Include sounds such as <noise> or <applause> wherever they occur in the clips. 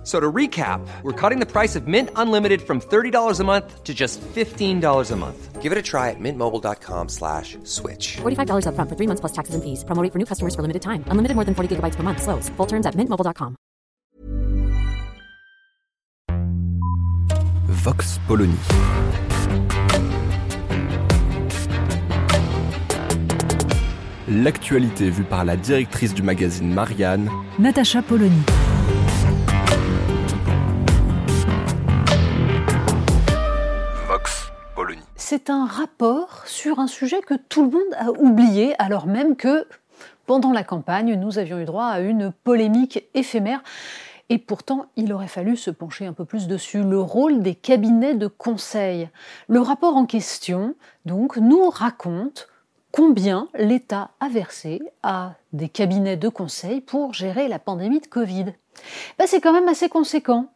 F- So to recap, we're cutting the price of Mint Unlimited from $30 a month to just $15 a month. Give it a try at mintmobile.com slash switch. $45 upfront for three months plus taxes and fees. Promo rate for new customers for limited time. Unlimited more than 40 gigabytes per month. Slows. Full terms at mintmobile.com. Vox Polony. L'actualité vue par la directrice du magazine Marianne, Natacha Polony. C'est un rapport sur un sujet que tout le monde a oublié, alors même que pendant la campagne, nous avions eu droit à une polémique éphémère. Et pourtant, il aurait fallu se pencher un peu plus dessus, le rôle des cabinets de conseil. Le rapport en question, donc, nous raconte combien l'État a versé à des cabinets de conseil pour gérer la pandémie de Covid. Ben, c'est quand même assez conséquent.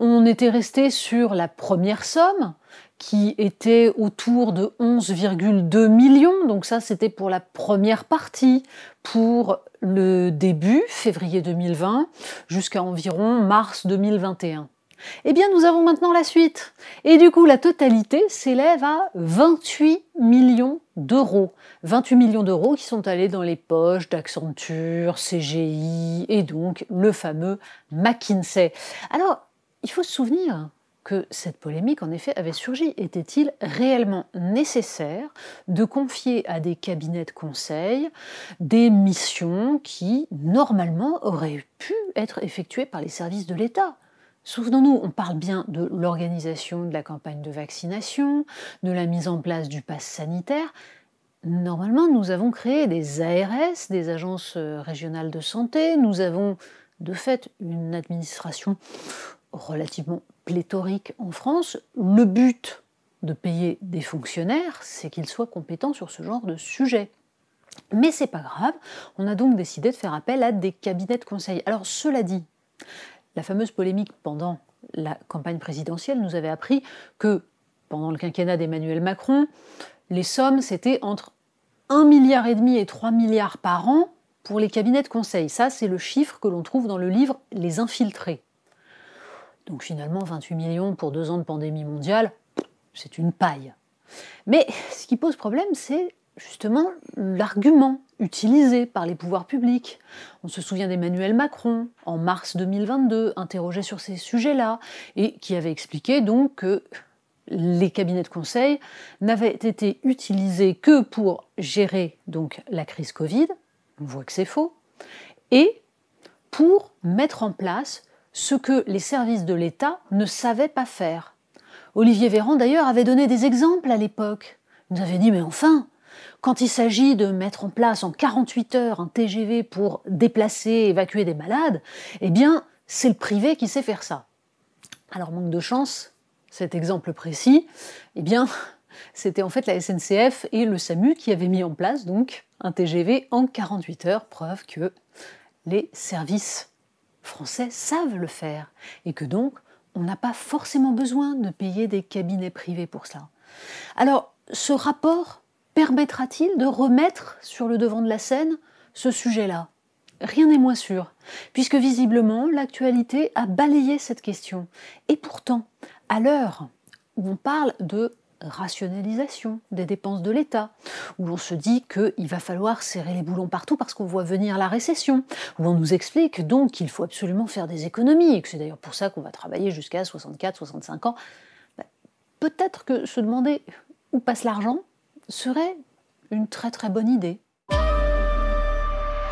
On était resté sur la première somme, qui était autour de 11,2 millions. Donc ça, c'était pour la première partie, pour le début, février 2020, jusqu'à environ mars 2021. Eh bien, nous avons maintenant la suite. Et du coup, la totalité s'élève à 28 millions d'euros. 28 millions d'euros qui sont allés dans les poches d'Accenture, CGI et donc le fameux McKinsey. Alors, il faut se souvenir que cette polémique, en effet, avait surgi. Était-il réellement nécessaire de confier à des cabinets de conseil des missions qui, normalement, auraient pu être effectuées par les services de l'État? Souvenons-nous, on parle bien de l'organisation de la campagne de vaccination, de la mise en place du pass sanitaire. Normalement, nous avons créé des ARS, des agences régionales de santé, nous avons de fait une administration relativement pléthorique en France. Le but de payer des fonctionnaires, c'est qu'ils soient compétents sur ce genre de sujet. Mais c'est pas grave, on a donc décidé de faire appel à des cabinets de conseil. Alors cela dit, la fameuse polémique pendant la campagne présidentielle nous avait appris que pendant le quinquennat d'Emmanuel Macron, les sommes c'était entre 1 milliard et demi et 3 milliards par an pour les cabinets de conseil. Ça, c'est le chiffre que l'on trouve dans le livre Les infiltrés. Donc finalement, 28 millions pour deux ans de pandémie mondiale, c'est une paille. Mais ce qui pose problème, c'est justement l'argument utilisé par les pouvoirs publics. On se souvient d'Emmanuel Macron, en mars 2022, interrogé sur ces sujets-là, et qui avait expliqué donc que les cabinets de conseil n'avaient été utilisés que pour gérer donc la crise Covid, on voit que c'est faux, et pour mettre en place ce que les services de l'État ne savaient pas faire. Olivier Véran d'ailleurs avait donné des exemples à l'époque. Il nous avait dit mais enfin, quand il s'agit de mettre en place en 48 heures un TGV pour déplacer, évacuer des malades, eh bien, c'est le privé qui sait faire ça. Alors, manque de chance, cet exemple précis, eh bien, <laughs> c'était en fait la SNCF et le SAMU qui avaient mis en place donc un TGV en 48 heures, preuve que les services français savent le faire et que donc on n'a pas forcément besoin de payer des cabinets privés pour cela. Alors, ce rapport permettra-t-il de remettre sur le devant de la scène ce sujet-là? Rien n'est moins sûr, puisque visiblement l'actualité a balayé cette question. Et pourtant, à l'heure où on parle de rationalisation des dépenses de l'État, où l'on se dit qu'il va falloir serrer les boulons partout parce qu'on voit venir la récession, où on nous explique donc qu'il faut absolument faire des économies, et que c'est d'ailleurs pour ça qu'on va travailler jusqu'à 64-65 ans, ben, peut-être que se demander où passe l'argent serait une très très bonne idée.